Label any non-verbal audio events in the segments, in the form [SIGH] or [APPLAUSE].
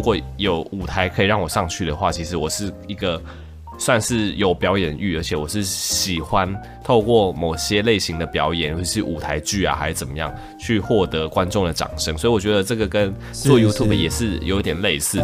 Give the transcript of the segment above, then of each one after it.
如果有舞台可以让我上去的话，其实我是一个算是有表演欲，而且我是喜欢透过某些类型的表演，或是舞台剧啊，还是怎么样，去获得观众的掌声。所以我觉得这个跟做 YouTube 也是有点类似。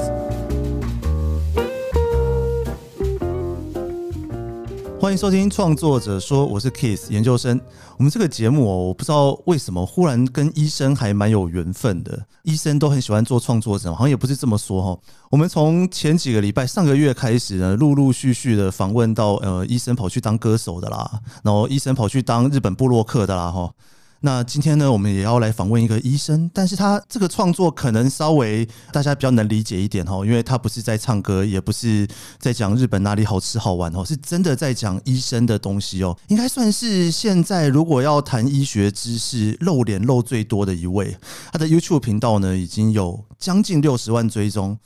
欢迎收听创作者说，我是 Kiss 研究生。我们这个节目哦，我不知道为什么忽然跟医生还蛮有缘分的。医生都很喜欢做创作者，好像也不是这么说哈。我们从前几个礼拜，上个月开始呢，陆陆续续的访问到呃，医生跑去当歌手的啦，然后医生跑去当日本布洛克的啦哈。那今天呢，我们也要来访问一个医生，但是他这个创作可能稍微大家比较能理解一点哦，因为他不是在唱歌，也不是在讲日本哪里好吃好玩哦，是真的在讲医生的东西哦，[LAUGHS] 应该算是现在如果要谈医学知识露脸露最多的一位。他的 YouTube 频道呢，已经有将近六十万追踪，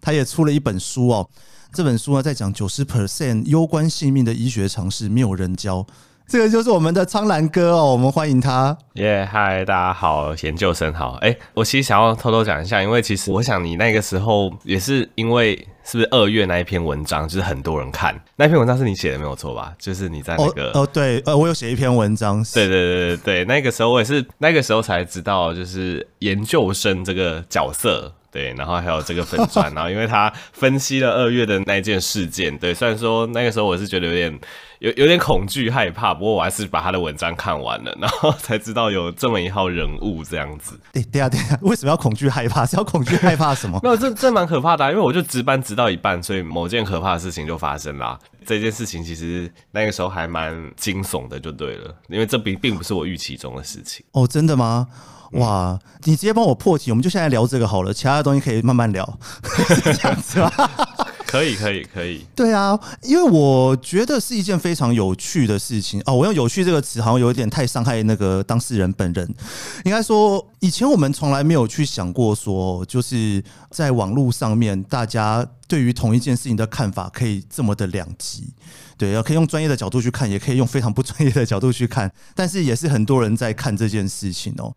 他也出了一本书哦，这本书呢在讲九十 percent 攸关性命的医学常识，没有人教。这个就是我们的苍兰哥哦，我们欢迎他。耶，嗨，大家好，研究生好。哎，我其实想要偷偷讲一下，因为其实我想你那个时候也是因为是不是二月那一篇文章，就是很多人看那篇文章是你写的没有错吧？就是你在那个哦，哦对，呃，我有写一篇文章。对对对对对，那个时候我也是那个时候才知道，就是研究生这个角色。对，然后还有这个粉钻，[LAUGHS] 然后因为他分析了二月的那件事件，对，虽然说那个时候我是觉得有点有有点恐惧害怕，不过我还是把他的文章看完了，[LAUGHS] 然后才知道有这么一号人物这样子。对，对啊，对啊，为什么要恐惧害怕？[LAUGHS] 是要恐惧害怕什么？没有，这这蛮可怕的啊，因为我就值班值到一半，所以某件可怕的事情就发生了。这件事情其实那个时候还蛮惊悚的，就对了，因为这并并不是我预期中的事情。哦，真的吗？哇，你直接帮我破题，我们就现在聊这个好了，其他的东西可以慢慢聊，是 [LAUGHS] 这样子吧？可以，可以，可以。对啊，因为我觉得是一件非常有趣的事情哦。我用“有趣”这个词，好像有点太伤害那个当事人本人。应该说，以前我们从来没有去想过，说就是在网络上面，大家对于同一件事情的看法可以这么的两极。对，要可以用专业的角度去看，也可以用非常不专业的角度去看，但是也是很多人在看这件事情哦。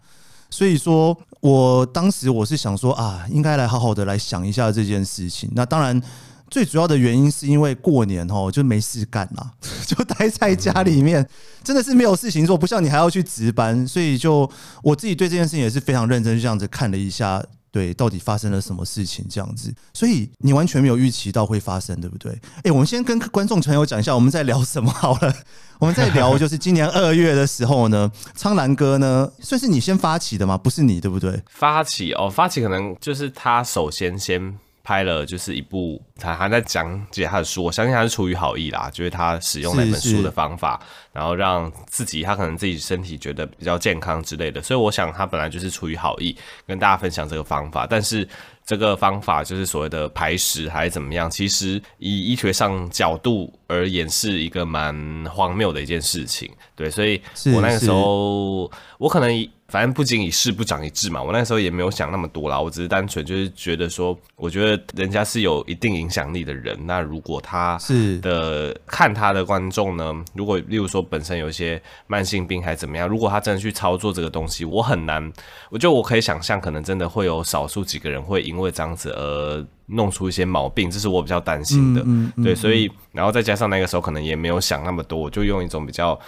所以说，我当时我是想说啊，应该来好好的来想一下这件事情。那当然，最主要的原因是因为过年哦，就没事干啦，[LAUGHS] 就待在家里面，真的是没有事情做，不像你还要去值班。所以就我自己对这件事情也是非常认真，这样子看了一下。对，到底发生了什么事情？这样子，所以你完全没有预期到会发生，对不对？哎，我们先跟观众朋友讲一下，我们在聊什么好了。我们在聊就是今年二月的时候呢，苍兰哥呢，算是你先发起的吗？不是你，对不对？发起哦，发起可能就是他首先先。拍了就是一部，他还在讲解他的书，我相信他是出于好意啦，就是他使用那本书的方法，然后让自己他可能自己身体觉得比较健康之类的，所以我想他本来就是出于好意跟大家分享这个方法，但是这个方法就是所谓的排石还是怎么样，其实以医学上角度而言是一个蛮荒谬的一件事情，对，所以我那个时候我可能。反正不经一事不长一智嘛，我那时候也没有想那么多啦，我只是单纯就是觉得说，我觉得人家是有一定影响力的人，那如果他是的看他的观众呢，如果例如说本身有一些慢性病还怎么样，如果他真的去操作这个东西，我很难，我觉得我可以想象，可能真的会有少数几个人会因为这样子而弄出一些毛病，这是我比较担心的，嗯嗯嗯、对，所以然后再加上那个时候可能也没有想那么多，我就用一种比较。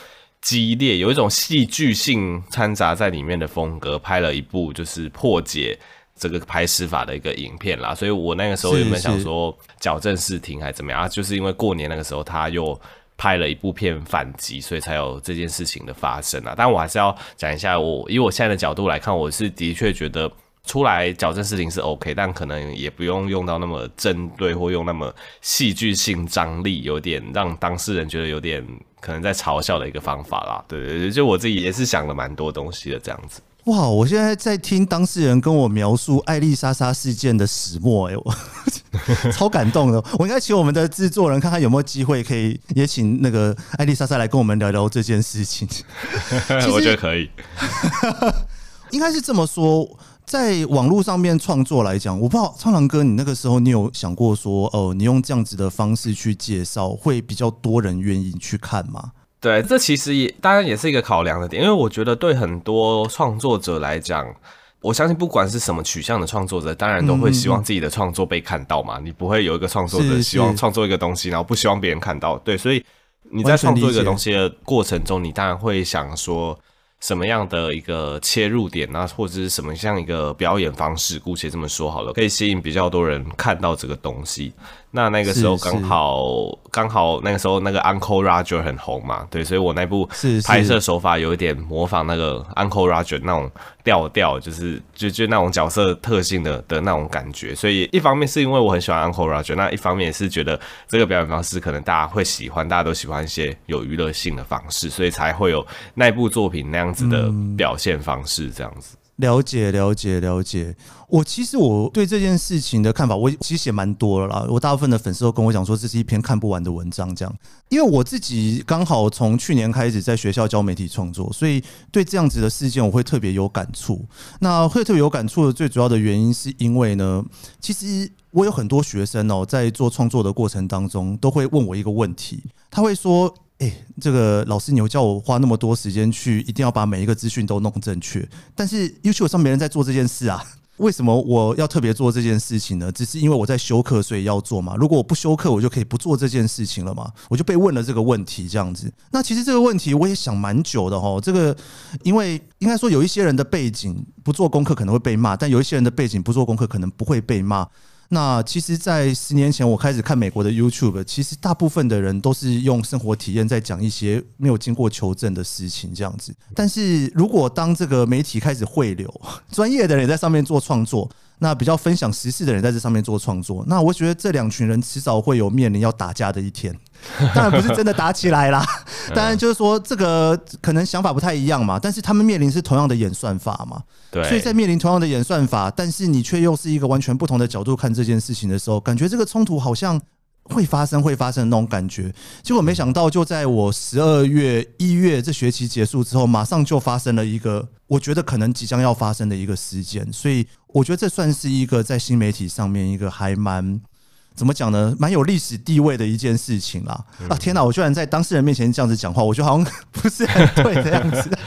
激烈，有一种戏剧性掺杂在里面的风格，拍了一部就是破解这个排石法的一个影片啦。所以我那个时候原本想说矫正视听还怎么样啊，就是因为过年那个时候他又拍了一部片反击，所以才有这件事情的发生啊。但我还是要讲一下，我以我现在的角度来看，我是的确觉得出来矫正视听是 OK，但可能也不用用到那么针对或用那么戏剧性张力，有点让当事人觉得有点。可能在嘲笑的一个方法啦，对对对，就我自己也是想了蛮多东西的这样子。哇，我现在在听当事人跟我描述艾丽莎莎事件的始末，哎，我 [LAUGHS] 超感动的。我应该请我们的制作人看看有没有机会可以也请那个艾丽莎莎来跟我们聊聊这件事情。[LAUGHS] 我觉得可以，[LAUGHS] 应该是这么说。在网络上面创作来讲，我不知道苍狼哥，你那个时候你有想过说，哦，你用这样子的方式去介绍，会比较多人愿意去看吗？对，这其实也当然也是一个考量的点，因为我觉得对很多创作者来讲，我相信不管是什么取向的创作者，当然都会希望自己的创作被看到嘛。嗯、你不会有一个创作者希望创作一个东西，然后不希望别人看到。对，所以你在创作一个东西的过程中，你当然会想说。什么样的一个切入点啊？或者是什么像一个表演方式？姑且这么说好了，可以吸引比较多人看到这个东西。那那个时候刚好刚好那个时候那个 Uncle Roger 很红嘛，对，所以我那部拍摄手法有一点模仿那个 Uncle Roger 那种调调，就是就就那种角色特性的的那种感觉。所以一方面是因为我很喜欢 Uncle Roger，那一方面也是觉得这个表演方式可能大家会喜欢，大家都喜欢一些有娱乐性的方式，所以才会有那部作品那样子的表现方式这样子。了解了解了解，我其实我对这件事情的看法，我其实写蛮多了啦。我大部分的粉丝都跟我讲说，这是一篇看不完的文章，这样。因为我自己刚好从去年开始在学校教媒体创作，所以对这样子的事件我会特别有感触。那会特别有感触的最主要的原因，是因为呢，其实我有很多学生哦，在做创作的过程当中，都会问我一个问题，他会说。哎、这个老师，你又叫我花那么多时间去，一定要把每一个资讯都弄正确。但是 YouTube 上没人在做这件事啊，[LAUGHS] 为什么我要特别做这件事情呢？只是因为我在修课，所以要做嘛。如果我不修课，我就可以不做这件事情了嘛。我就被问了这个问题，这样子。那其实这个问题我也想蛮久的哈。这个，因为应该说有一些人的背景不做功课可能会被骂，但有一些人的背景不做功课可能不会被骂。那其实，在十年前我开始看美国的 YouTube，其实大部分的人都是用生活体验在讲一些没有经过求证的事情，这样子。但是如果当这个媒体开始汇流，专业的人在上面做创作。那比较分享时事的人在这上面做创作，那我觉得这两群人迟早会有面临要打架的一天。[LAUGHS] 当然不是真的打起来啦，[LAUGHS] 当然就是说这个可能想法不太一样嘛，但是他们面临是同样的演算法嘛。对，所以在面临同样的演算法，但是你却又是一个完全不同的角度看这件事情的时候，感觉这个冲突好像会发生，会发生的那种感觉。结果没想到，就在我十二月、一月这学期结束之后，马上就发生了一个我觉得可能即将要发生的一个事件，所以。我觉得这算是一个在新媒体上面一个还蛮怎么讲呢，蛮有历史地位的一件事情啦。啊天哪，我居然在当事人面前这样子讲话，我觉得好像不是很对的样子。[LAUGHS]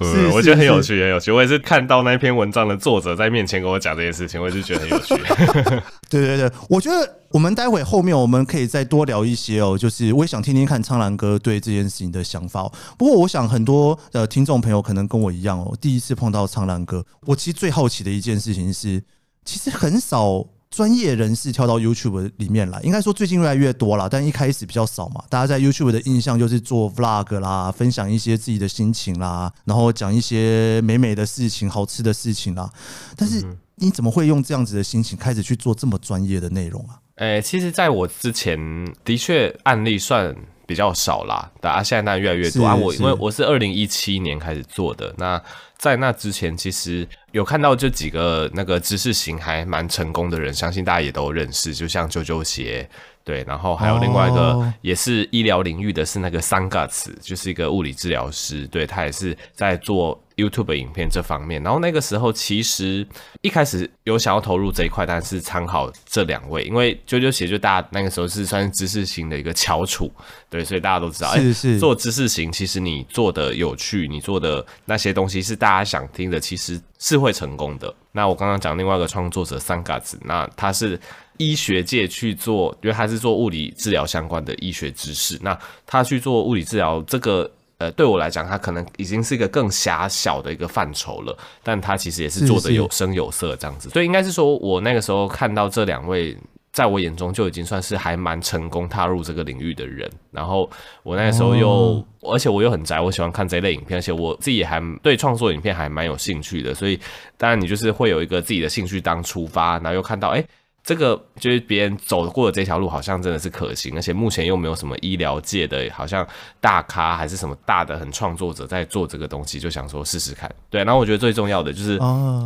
是，我觉得很有趣，很有趣。我也是看到那篇文章的作者在面前跟我讲这件事情，我也是觉得很有趣。[LAUGHS] 对对对，我觉得我们待会后面我们可以再多聊一些哦。就是我也想听听看苍兰哥对这件事情的想法。不过我想很多的听众朋友可能跟我一样哦，第一次碰到苍兰哥，我其实最好奇的一件事情是，其实很少。专业人士跳到 YouTube 里面来，应该说最近越来越多了，但一开始比较少嘛。大家在 YouTube 的印象就是做 Vlog 啦，分享一些自己的心情啦，然后讲一些美美的事情、好吃的事情啦。但是你怎么会用这样子的心情开始去做这么专业的内容啊？诶、欸，其实在我之前的确案例算比较少啦，但啊现在当然越来越多啊。我因为我是二零一七年开始做的那。在那之前，其实有看到这几个那个知识型还蛮成功的人，相信大家也都认识，就像啾啾鞋，对，然后还有另外一个也是医疗领域的是那个 Sunguts，就是一个物理治疗师，对，他也是在做。YouTube 影片这方面，然后那个时候其实一开始有想要投入这一块，但是参考这两位，因为啾啾鞋就大家那个时候是算是知识型的一个翘楚，对，所以大家都知道，是是、欸、做知识型，其实你做的有趣，你做的那些东西是大家想听的，其实是会成功的。那我刚刚讲另外一个创作者三嘎子，那他是医学界去做，因为他是做物理治疗相关的医学知识，那他去做物理治疗这个。呃，对我来讲，它可能已经是一个更狭小的一个范畴了，但它其实也是做的有声有色这样子，所以应该是说，我那个时候看到这两位，在我眼中就已经算是还蛮成功踏入这个领域的人。然后我那个时候又，哦、而且我又很宅，我喜欢看这类影片，而且我自己也还对创作影片还蛮有兴趣的，所以当然你就是会有一个自己的兴趣当出发，然后又看到哎。诶这个就是别人走过的这条路，好像真的是可行，而且目前又没有什么医疗界的，好像大咖还是什么大的很创作者在做这个东西，就想说试试看。对，然后我觉得最重要的就是，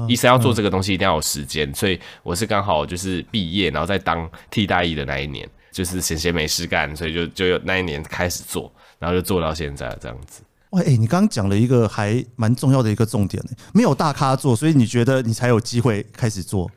医生要做这个东西一定要有时间，所以我是刚好就是毕业，然后在当替代役的那一年，就是闲闲没事干，所以就就那一年开始做，然后就做到现在这样子。喂，哎，你刚刚讲了一个还蛮重要的一个重点，没有大咖做，所以你觉得你才有机会开始做。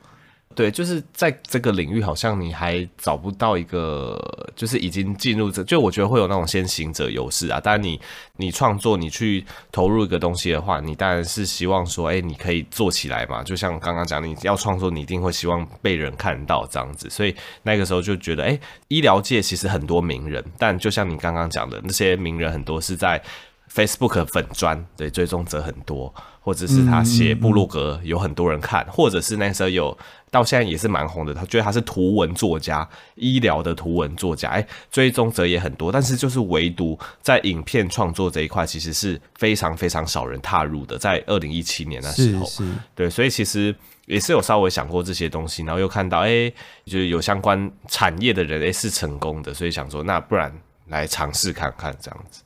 对，就是在这个领域，好像你还找不到一个，就是已经进入这，就我觉得会有那种先行者优势啊。当然，你你创作，你去投入一个东西的话，你当然是希望说，哎，你可以做起来嘛。就像刚刚讲，你要创作，你一定会希望被人看到这样子。所以那个时候就觉得，哎，医疗界其实很多名人，但就像你刚刚讲的，那些名人很多是在 Facebook 粉专，对，追踪者很多。或者是他写部落格有很多人看，或者是那时候有到现在也是蛮红的，他觉得他是图文作家，医疗的图文作家，哎、欸，追踪者也很多，但是就是唯独在影片创作这一块，其实是非常非常少人踏入的，在二零一七年那时候，是是。对，所以其实也是有稍微想过这些东西，然后又看到哎、欸，就是有相关产业的人哎、欸、是成功的，所以想说那不然来尝试看看这样子。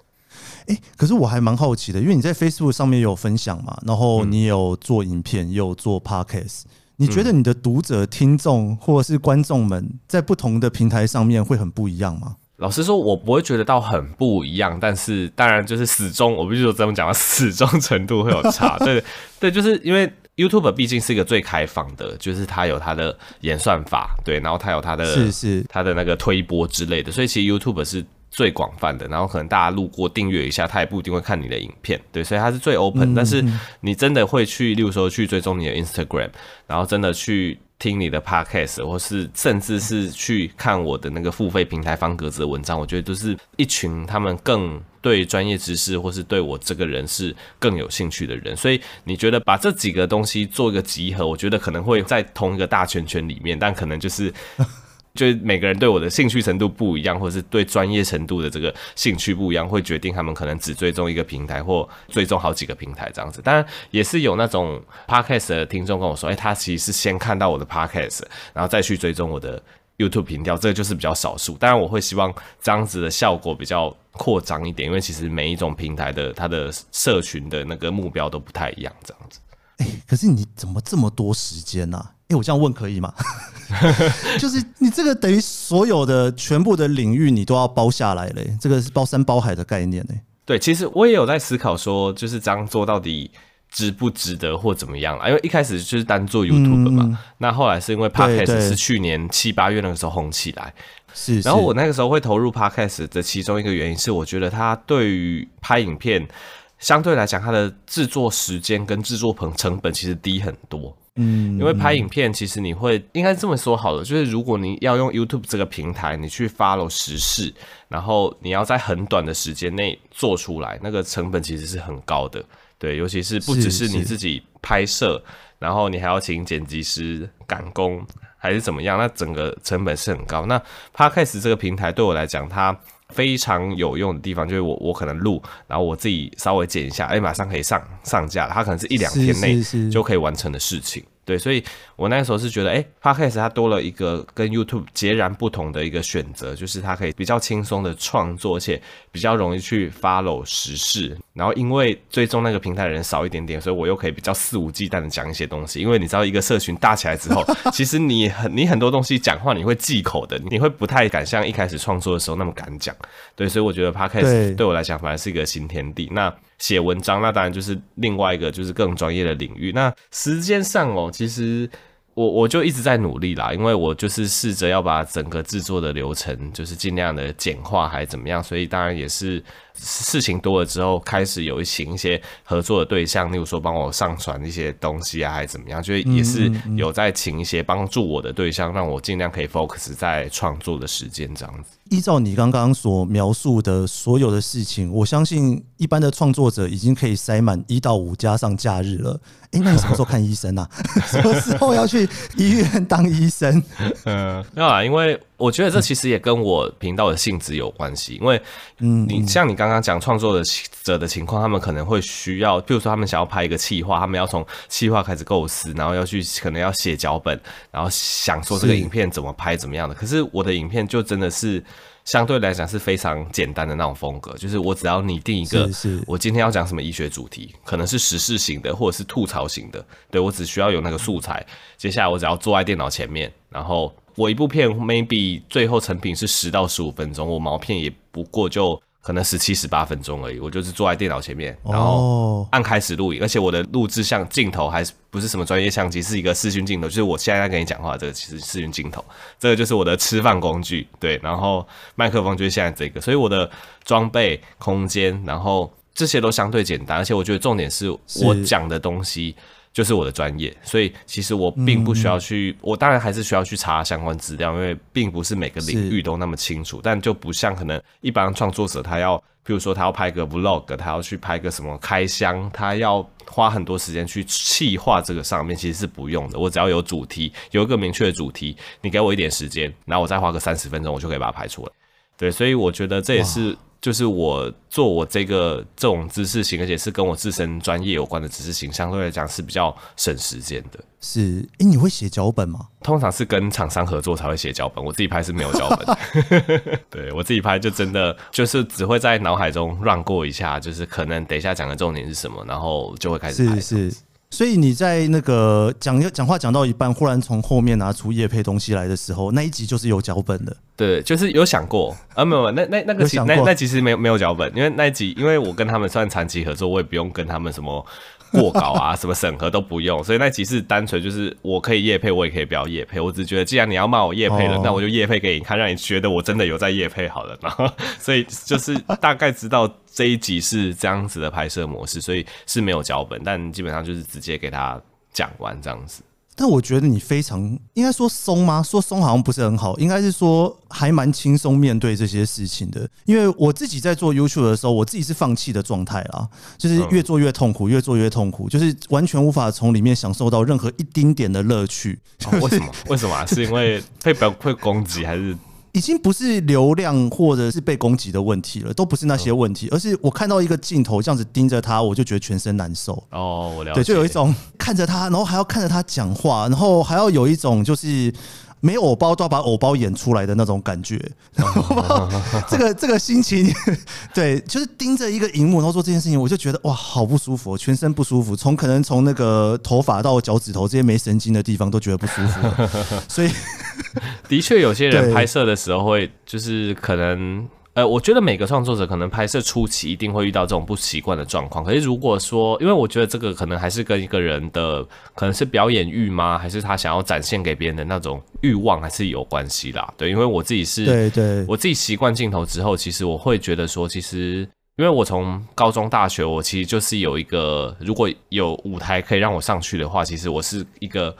哎、欸，可是我还蛮好奇的，因为你在 Facebook 上面有分享嘛，然后你有做影片，也有做 Podcast，你觉得你的读者、听众或者是观众们在不同的平台上面会很不一样吗？老实说，我不会觉得到很不一样，但是当然就是始终，我必须说这么讲，始终程度会有差。[LAUGHS] 对对，就是因为 YouTube 毕竟是一个最开放的，就是它有它的演算法，对，然后它有它的是是它的那个推波之类的，所以其实 YouTube 是。最广泛的，然后可能大家路过订阅一下，他也不一定会看你的影片，对，所以它是最 open。但是你真的会去，例如说去追踪你的 Instagram，然后真的去听你的 Podcast，或是甚至是去看我的那个付费平台方格子的文章，我觉得都是一群他们更对专业知识或是对我这个人是更有兴趣的人。所以你觉得把这几个东西做一个集合，我觉得可能会在同一个大圈圈里面，但可能就是。就是每个人对我的兴趣程度不一样，或者是对专业程度的这个兴趣不一样，会决定他们可能只追踪一个平台，或追踪好几个平台这样子。当然，也是有那种 podcast 的听众跟我说，哎、他其实是先看到我的 podcast，然后再去追踪我的 YouTube 频道，这个就是比较少数。当然，我会希望这样子的效果比较扩张一点，因为其实每一种平台的它的社群的那个目标都不太一样，这样子。哎、可是你怎么这么多时间呢、啊？哎、欸，我这样问可以吗？[LAUGHS] [LAUGHS] 就是你这个等于所有的全部的领域你都要包下来嘞，这个是包山包海的概念嘞。对，其实我也有在思考说，就是这样做到底值不值得或怎么样啊？因为一开始就是单做 YouTube 嘛，嗯、那后来是因为 Podcast 是去年七八月那个时候红起来，是。然后我那个时候会投入 Podcast 的其中一个原因是，我觉得它对于拍影片。相对来讲，它的制作时间跟制作成成本其实低很多。嗯，因为拍影片，其实你会应该这么说好了，就是如果你要用 YouTube 这个平台，你去 follow 时事，然后你要在很短的时间内做出来，那个成本其实是很高的。对，尤其是不只是你自己拍摄，然后你还要请剪辑师赶工，还是怎么样，那整个成本是很高。那 Podcast 这个平台对我来讲，它非常有用的地方就是我我可能录，然后我自己稍微剪一下，哎，马上可以上上架了。它可能是一两天内就可以完成的事情。对，所以我那个时候是觉得，哎，Podcast 它多了一个跟 YouTube 截然不同的一个选择，就是它可以比较轻松的创作，而且比较容易去 follow 时事。然后因为追踪那个平台的人少一点点，所以我又可以比较肆无忌惮的讲一些东西。因为你知道，一个社群大起来之后，[LAUGHS] 其实你很你很多东西讲话你会忌口的，你会不太敢像一开始创作的时候那么敢讲。对，所以我觉得 Podcast 对我来讲反而是一个新天地。那写文章，那当然就是另外一个，就是更专业的领域。那时间上哦，其实我我就一直在努力啦，因为我就是试着要把整个制作的流程，就是尽量的简化，还怎么样。所以当然也是事情多了之后，开始有一些一些合作的对象，例如说帮我上传一些东西啊，还是怎么样，就是也是有在请一些帮助我的对象，让我尽量可以 focus 在创作的时间这样子。依照你刚刚所描述的所有的事情，我相信一般的创作者已经可以塞满一到五加上假日了。哎、欸，那你什么时候看医生啊？[LAUGHS] 什么时候要去医院当医生？嗯，没有啊，因为我觉得这其实也跟我频道的性质有关系。因为，嗯，你像你刚刚讲创作的者的情况，他们可能会需要，比如说他们想要拍一个企划，他们要从企划开始构思，然后要去可能要写脚本，然后想说这个影片怎么拍怎么样的。可是我的影片就真的是。相对来讲是非常简单的那种风格，就是我只要拟定一个，我今天要讲什么医学主题，可能是时事型的或者是吐槽型的，对，我只需要有那个素材，接下来我只要坐在电脑前面，然后我一部片 maybe 最后成品是十到十五分钟，我毛片也不过就。可能十七十八分钟而已。我就是坐在电脑前面，然后按开始录影，而且我的录制像镜头还是不是什么专业相机，是一个视讯镜头，就是我现在在跟你讲话这个其实视讯镜头，这个就是我的吃饭工具。对，然后麦克风就是现在这个，所以我的装备、空间，然后这些都相对简单，而且我觉得重点是我讲的东西。就是我的专业，所以其实我并不需要去，嗯、我当然还是需要去查相关资料，因为并不是每个领域都那么清楚。但就不像可能一般创作者，他要，譬如说他要拍个 vlog，他要去拍个什么开箱，他要花很多时间去细化这个上面，其实是不用的。我只要有主题，有一个明确的主题，你给我一点时间，然后我再花个三十分钟，我就可以把它拍出来。对，所以我觉得这也是。就是我做我这个这种知识型，而且是跟我自身专业有关的知识型，相对来讲是比较省时间的。是，哎、欸，你会写脚本吗？通常是跟厂商合作才会写脚本，我自己拍是没有脚本。[LAUGHS] 对，我自己拍就真的就是只会在脑海中 run 过一下，就是可能等一下讲的重点是什么，然后就会开始拍。是是。所以你在那个讲讲话讲到一半，忽然从后面拿出叶配东西来的时候，那一集就是有脚本的。对，就是有想过啊，没有，那那那个其那那其实没有没有脚本，因为那一集因为我跟他们算长期合作，我也不用跟他们什么。过稿啊，什么审核都不用，所以那集是单纯就是我可以夜配，我也可以不要夜配。我只觉得，既然你要骂我夜配了，那我就夜配给你看，让你觉得我真的有在夜配好了。然后，所以就是大概知道这一集是这样子的拍摄模式，所以是没有脚本，但基本上就是直接给他讲完这样子。但我觉得你非常应该说松吗？说松好像不是很好，应该是说还蛮轻松面对这些事情的。因为我自己在做 YouTube 的时候，我自己是放弃的状态啦，就是越做越痛苦，越做越痛苦，就是完全无法从里面享受到任何一丁点的乐趣。为什么？为什么？是因为会被会攻击还是？已经不是流量或者是被攻击的问题了，都不是那些问题，而是我看到一个镜头这样子盯着他，我就觉得全身难受。哦，我了解。对，就有一种看着他，然后还要看着他讲话，然后还要有一种就是。没偶包都要把偶包演出来的那种感觉，[LAUGHS] 这个这个心情，[LAUGHS] 对，就是盯着一个荧幕然后做这件事情，我就觉得哇，好不舒服，全身不舒服，从可能从那个头发到脚趾头这些没神经的地方都觉得不舒服，所以 [LAUGHS] 的确有些人拍摄的时候会就是可能。呃，我觉得每个创作者可能拍摄初期一定会遇到这种不习惯的状况。可是如果说，因为我觉得这个可能还是跟一个人的可能是表演欲吗，还是他想要展现给别人的那种欲望，还是有关系啦。对，因为我自己是，对对，我自己习惯镜头之后，其实我会觉得说，其实因为我从高中、大学，我其实就是有一个，如果有舞台可以让我上去的话，其实我是一个。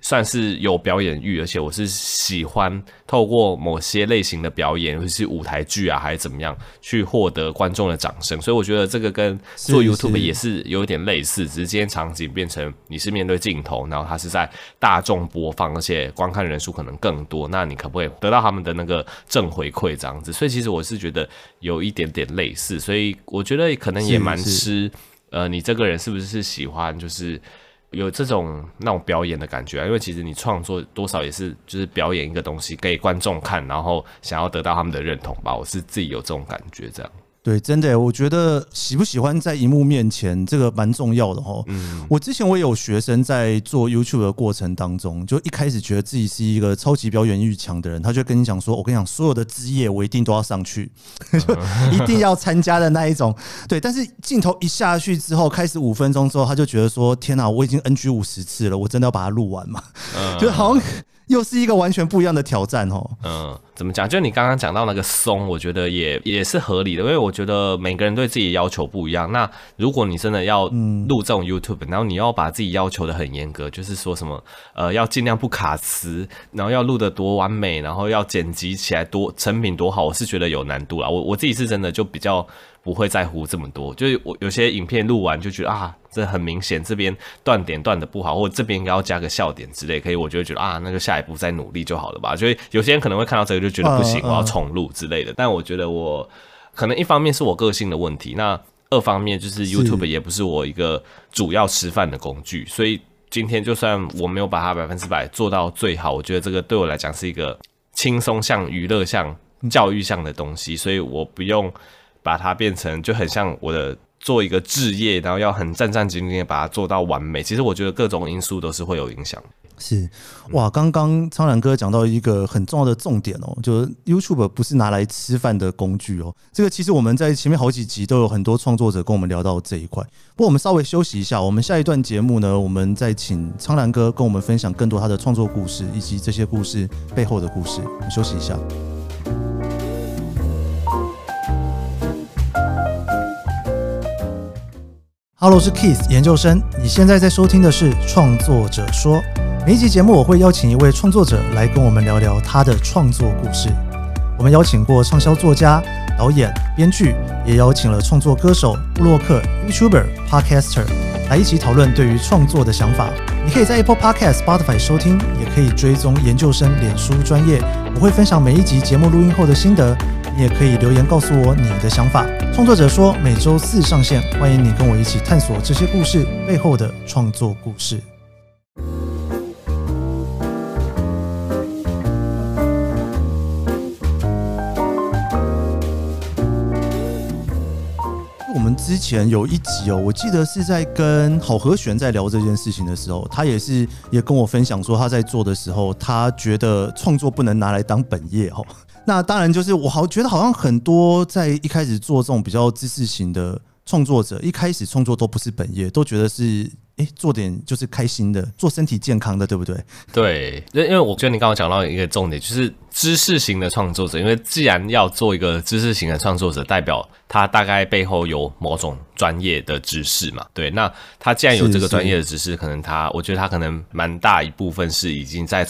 算是有表演欲，而且我是喜欢透过某些类型的表演，尤其是舞台剧啊，还是怎么样，去获得观众的掌声。所以我觉得这个跟做 YouTube 也是有点类似，只是今天场景变成你是面对镜头，然后它是在大众播放，而且观看人数可能更多，那你可不可以得到他们的那个正回馈这样子？所以其实我是觉得有一点点类似，所以我觉得可能也蛮吃，呃，你这个人是不是喜欢就是。有这种那种表演的感觉啊，因为其实你创作多少也是就是表演一个东西给观众看，然后想要得到他们的认同吧。我是自己有这种感觉，这样。对，真的，我觉得喜不喜欢在荧幕面前这个蛮重要的哈。嗯，我之前我也有学生在做 YouTube 的过程当中，就一开始觉得自己是一个超级表演欲强的人，他就跟你讲说：“我跟你讲，所有的之夜我一定都要上去，就 [LAUGHS] 一定要参加的那一种。”对，但是镜头一下去之后，开始五分钟之后，他就觉得说：“天哪，我已经 NG 五十次了，我真的要把它录完嘛？” [LAUGHS] 就好像。又是一个完全不一样的挑战哦。嗯，怎么讲？就你刚刚讲到那个松，我觉得也也是合理的，因为我觉得每个人对自己的要求不一样。那如果你真的要录这种 YouTube，然后你要把自己要求的很严格，就是说什么呃，要尽量不卡词，然后要录得多完美，然后要剪辑起来多成品多好，我是觉得有难度啦。我我自己是真的就比较。不会在乎这么多，就是我有些影片录完就觉得啊，这很明显这边断点断的不好，或者这边应该要加个笑点之类，可以我就会觉得啊，那就下一步再努力就好了吧。所以有些人可能会看到这个就觉得不行，我要重录之类的。但我觉得我可能一方面是我个性的问题，那二方面就是 YouTube 也不是我一个主要吃饭的工具，所以今天就算我没有把它百分之百做到最好，我觉得这个对我来讲是一个轻松向娱乐向教育向的东西，所以我不用。把它变成就很像我的做一个置业，然后要很战战兢兢的把它做到完美。其实我觉得各种因素都是会有影响。是哇，刚刚苍兰哥讲到一个很重要的重点哦，就是 YouTube 不是拿来吃饭的工具哦。这个其实我们在前面好几集都有很多创作者跟我们聊到这一块。不过我们稍微休息一下，我们下一段节目呢，我们再请苍兰哥跟我们分享更多他的创作故事以及这些故事背后的故事。我们休息一下。Hello，是 Keith 研究生。你现在在收听的是《创作者说》。每一集节目，我会邀请一位创作者来跟我们聊聊他的创作故事。我们邀请过畅销作家、导演、编剧，也邀请了创作歌手、布洛克、YouTuber、Podcaster 来一起讨论对于创作的想法。你可以在 Apple Podcast、Spotify 收听，也可以追踪研究生脸书专业。我会分享每一集节目录音后的心得。也可以留言告诉我你的想法。创作者说，每周四上线，欢迎你跟我一起探索这些故事背后的创作故事。我们之前有一集哦，我记得是在跟郝和弦在聊这件事情的时候，他也是也跟我分享说，他在做的时候，他觉得创作不能拿来当本业哦。那当然，就是我好觉得好像很多在一开始做这种比较知识型的创作者，一开始创作都不是本业，都觉得是哎做点就是开心的，做身体健康的，对不对？对，因因为我觉得你刚刚讲到一个重点，就是知识型的创作者，因为既然要做一个知识型的创作者，代表他大概背后有某种专业的知识嘛。对，那他既然有这个专业的知识，可能他，我觉得他可能蛮大一部分是已经在。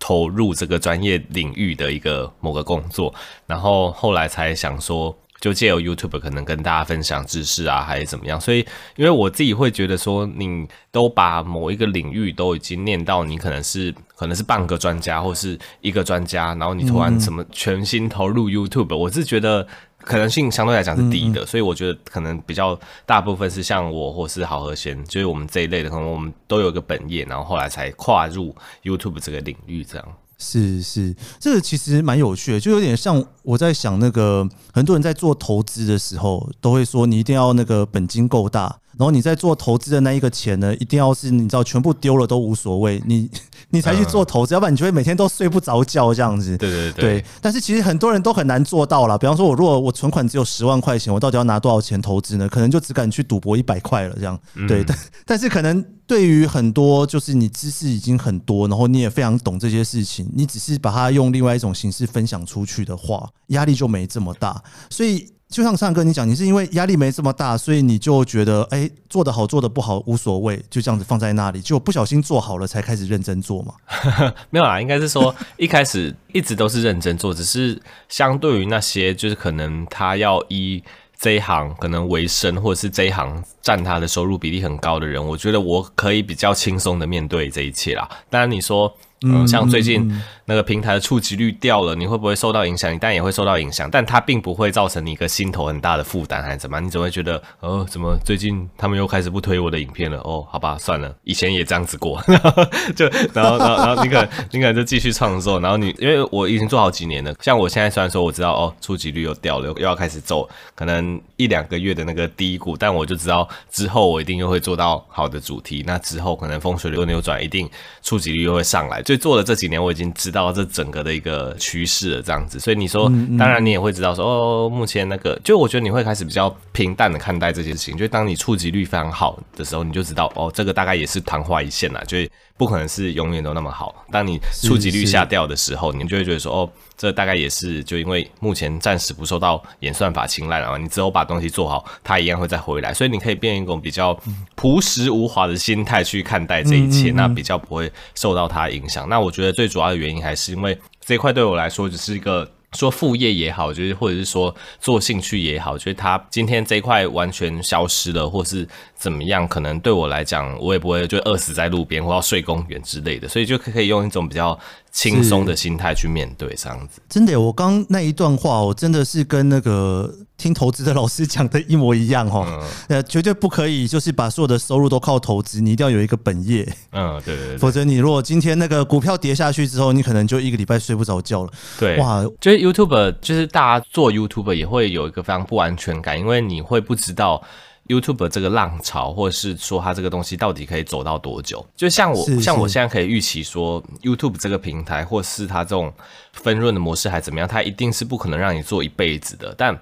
投入这个专业领域的一个某个工作，然后后来才想说，就借由 YouTube 可能跟大家分享知识啊，还是怎么样。所以，因为我自己会觉得说，你都把某一个领域都已经念到，你可能是可能是半个专家或是一个专家，然后你突然什么全心投入 YouTube，我是觉得。可能性相对来讲是低的，所以我觉得可能比较大部分是像我或是好和弦，就是我们这一类的，可能我们都有一个本业，然后后来才跨入 YouTube 这个领域，这样。是是，这个其实蛮有趣的，就有点像我在想那个很多人在做投资的时候，都会说你一定要那个本金够大，然后你在做投资的那一个钱呢，一定要是你知道全部丢了都无所谓，你你才去做投资，要不然你就会每天都睡不着觉这样子。对对对，对。但是其实很多人都很难做到啦，比方说我如果我存款只有十万块钱，我到底要拿多少钱投资呢？可能就只敢去赌博一百块了这样。对，但但是可能。对于很多就是你知识已经很多，然后你也非常懂这些事情，你只是把它用另外一种形式分享出去的话，压力就没这么大。所以就像上哥你讲，你是因为压力没这么大，所以你就觉得哎，做得好做得不好无所谓，就这样子放在那里，就不小心做好了才开始认真做嘛？[LAUGHS] 没有啦，应该是说一开始一直都是认真做，只是相对于那些就是可能他要依这一行可能为生，或者是这一行占他的收入比例很高的人，我觉得我可以比较轻松的面对这一切啦。当然你说。嗯，像最近那个平台的触及率掉了，你会不会受到影响？你当然也会受到影响，但它并不会造成你一个心头很大的负担，还是怎么？你只会觉得，哦，怎么最近他们又开始不推我的影片了？哦，好吧，算了，以前也这样子过，然 [LAUGHS] 后就然后然后然后你可能你可能就继续创作，然后你因为我已经做好几年了，像我现在虽然说我知道哦，触及率又掉了，又要开始走，可能一两个月的那个低谷，但我就知道之后我一定又会做到好的主题，那之后可能风水轮流转，一定触及率又会上来。所以做了这几年，我已经知道这整个的一个趋势了，这样子。所以你说，当然你也会知道说，哦，目前那个，就我觉得你会开始比较平淡的看待这件事情。就当你触及率非常好的时候，你就知道，哦，这个大概也是昙花一现啦，就不可能是永远都那么好。当你触及率下掉的时候，你就会觉得说，哦，这大概也是就因为目前暂时不受到演算法青睐了嘛。你之后把东西做好，它一样会再回来。所以你可以变一种比较朴实无华的心态去看待这一切，那比较不会受到它影响。那我觉得。觉得最主要的原因还是因为这一块对我来说只是一个说副业也好，就是或者是说做兴趣也好，就是他今天这一块完全消失了，或是怎么样，可能对我来讲，我也不会就饿死在路边或要睡公园之类的，所以就可以用一种比较。轻松的心态去面对这样子，真的，我刚那一段话，我真的是跟那个听投资的老师讲的一模一样哈。呃，绝对不可以，就是把所有的收入都靠投资，你一定要有一个本业。嗯，对对对，否则你如果今天那个股票跌下去之后，你可能就一个礼拜睡不着觉了。对，哇，就是 YouTube，就是大家做 YouTube 也会有一个非常不安全感，因为你会不知道。YouTube 这个浪潮，或者是说它这个东西到底可以走到多久？就像我，像我现在可以预期说，YouTube 这个平台，或是它这种分润的模式还怎么样，它一定是不可能让你做一辈子的。但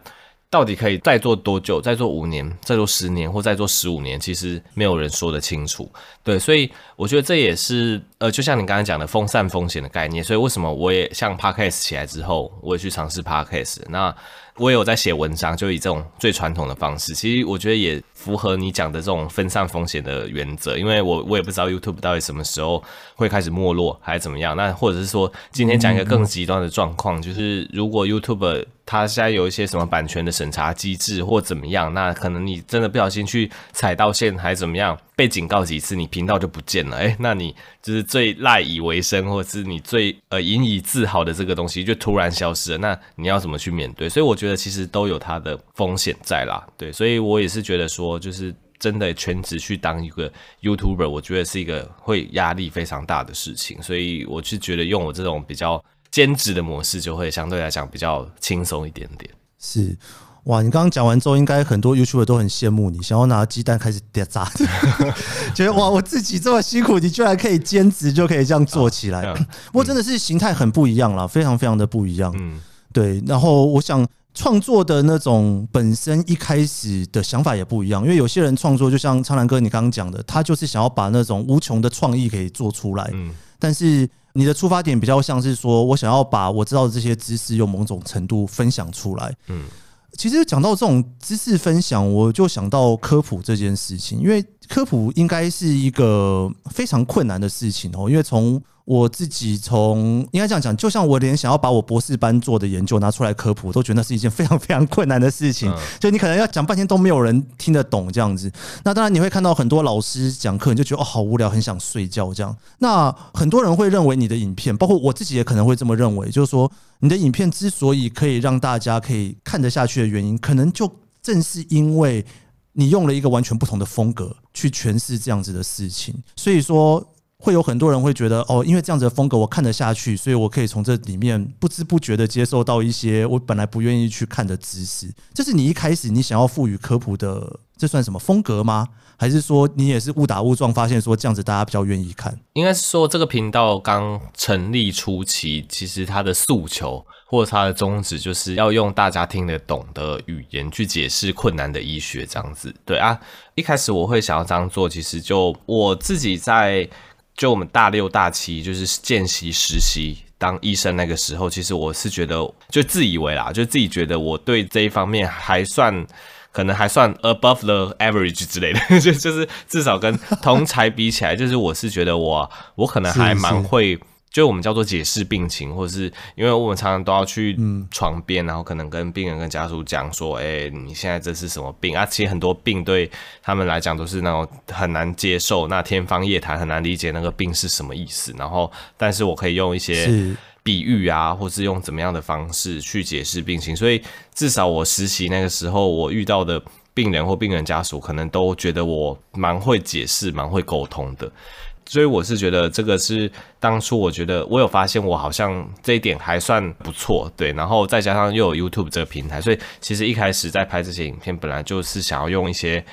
到底可以再做多久？再做五年，再做十年，或再做十五年？其实没有人说得清楚。对，所以我觉得这也是呃，就像你刚才讲的分散风险的概念。所以为什么我也像 Podcast 起来之后，我也去尝试 Podcast。那我也有在写文章，就以这种最传统的方式。其实我觉得也符合你讲的这种分散风险的原则。因为我我也不知道 YouTube 到底什么时候会开始没落，还是怎么样。那或者是说，今天讲一个更极端的状况，就是如果 YouTube 它现在有一些什么版权的审查机制或怎么样，那可能你真的不小心去踩到线，还怎么样，被警告几次，你频道就不见了。诶、那你就是最赖以为生，或者是你最呃引以自豪的这个东西，就突然消失了。那你要怎么去面对？所以我觉得其实都有它的风险在啦。对，所以我也是觉得说，就是真的全职去当一个 YouTuber，我觉得是一个会压力非常大的事情。所以我是觉得用我这种比较。兼职的模式就会相对来讲比较轻松一点点。是，哇！你刚刚讲完之后，应该很多 YouTuber 都很羡慕你，想要拿鸡蛋开始叠炸的，[LAUGHS] 觉得哇，我自己这么辛苦，你居然可以兼职就可以这样做起来。不过真的是形态很不一样啦，非常非常的不一样。嗯，对。然后我想创作的那种本身一开始的想法也不一样，因为有些人创作就像苍兰哥你刚刚讲的，他就是想要把那种无穷的创意给做出来。嗯，但是。你的出发点比较像是说，我想要把我知道的这些知识用某种程度分享出来。嗯，其实讲到这种知识分享，我就想到科普这件事情，因为科普应该是一个非常困难的事情哦，因为从我自己从应该这样讲，就像我连想要把我博士班做的研究拿出来科普，都觉得那是一件非常非常困难的事情。就你可能要讲半天都没有人听得懂这样子。那当然你会看到很多老师讲课，你就觉得哦好无聊，很想睡觉这样。那很多人会认为你的影片，包括我自己也可能会这么认为，就是说你的影片之所以可以让大家可以看得下去的原因，可能就正是因为你用了一个完全不同的风格去诠释这样子的事情。所以说。会有很多人会觉得哦，因为这样子的风格我看得下去，所以我可以从这里面不知不觉的接受到一些我本来不愿意去看的知识。这是你一开始你想要赋予科普的，这算什么风格吗？还是说你也是误打误撞发现说这样子大家比较愿意看？应该是说这个频道刚成立初期，其实它的诉求或者它的宗旨就是要用大家听得懂的语言去解释困难的医学，这样子。对啊，一开始我会想要这样做，其实就我自己在。就我们大六大七就是见习实习当医生那个时候，其实我是觉得就自以为啦，就自己觉得我对这一方面还算可能还算 above the average 之类的，[LAUGHS] 就就是至少跟同才比起来，就是我是觉得我我可能还蛮会。就我们叫做解释病情，或者是因为我们常常都要去床边，然后可能跟病人跟家属讲说，哎、欸，你现在这是什么病啊？其实很多病对他们来讲都是那种很难接受，那天方夜谭，很难理解那个病是什么意思。然后，但是我可以用一些比喻啊，或是用怎么样的方式去解释病情。所以至少我实习那个时候，我遇到的病人或病人家属，可能都觉得我蛮会解释、蛮会沟通的。所以我是觉得这个是当初我觉得我有发现我好像这一点还算不错，对，然后再加上又有 YouTube 这个平台，所以其实一开始在拍这些影片，本来就是想要用一些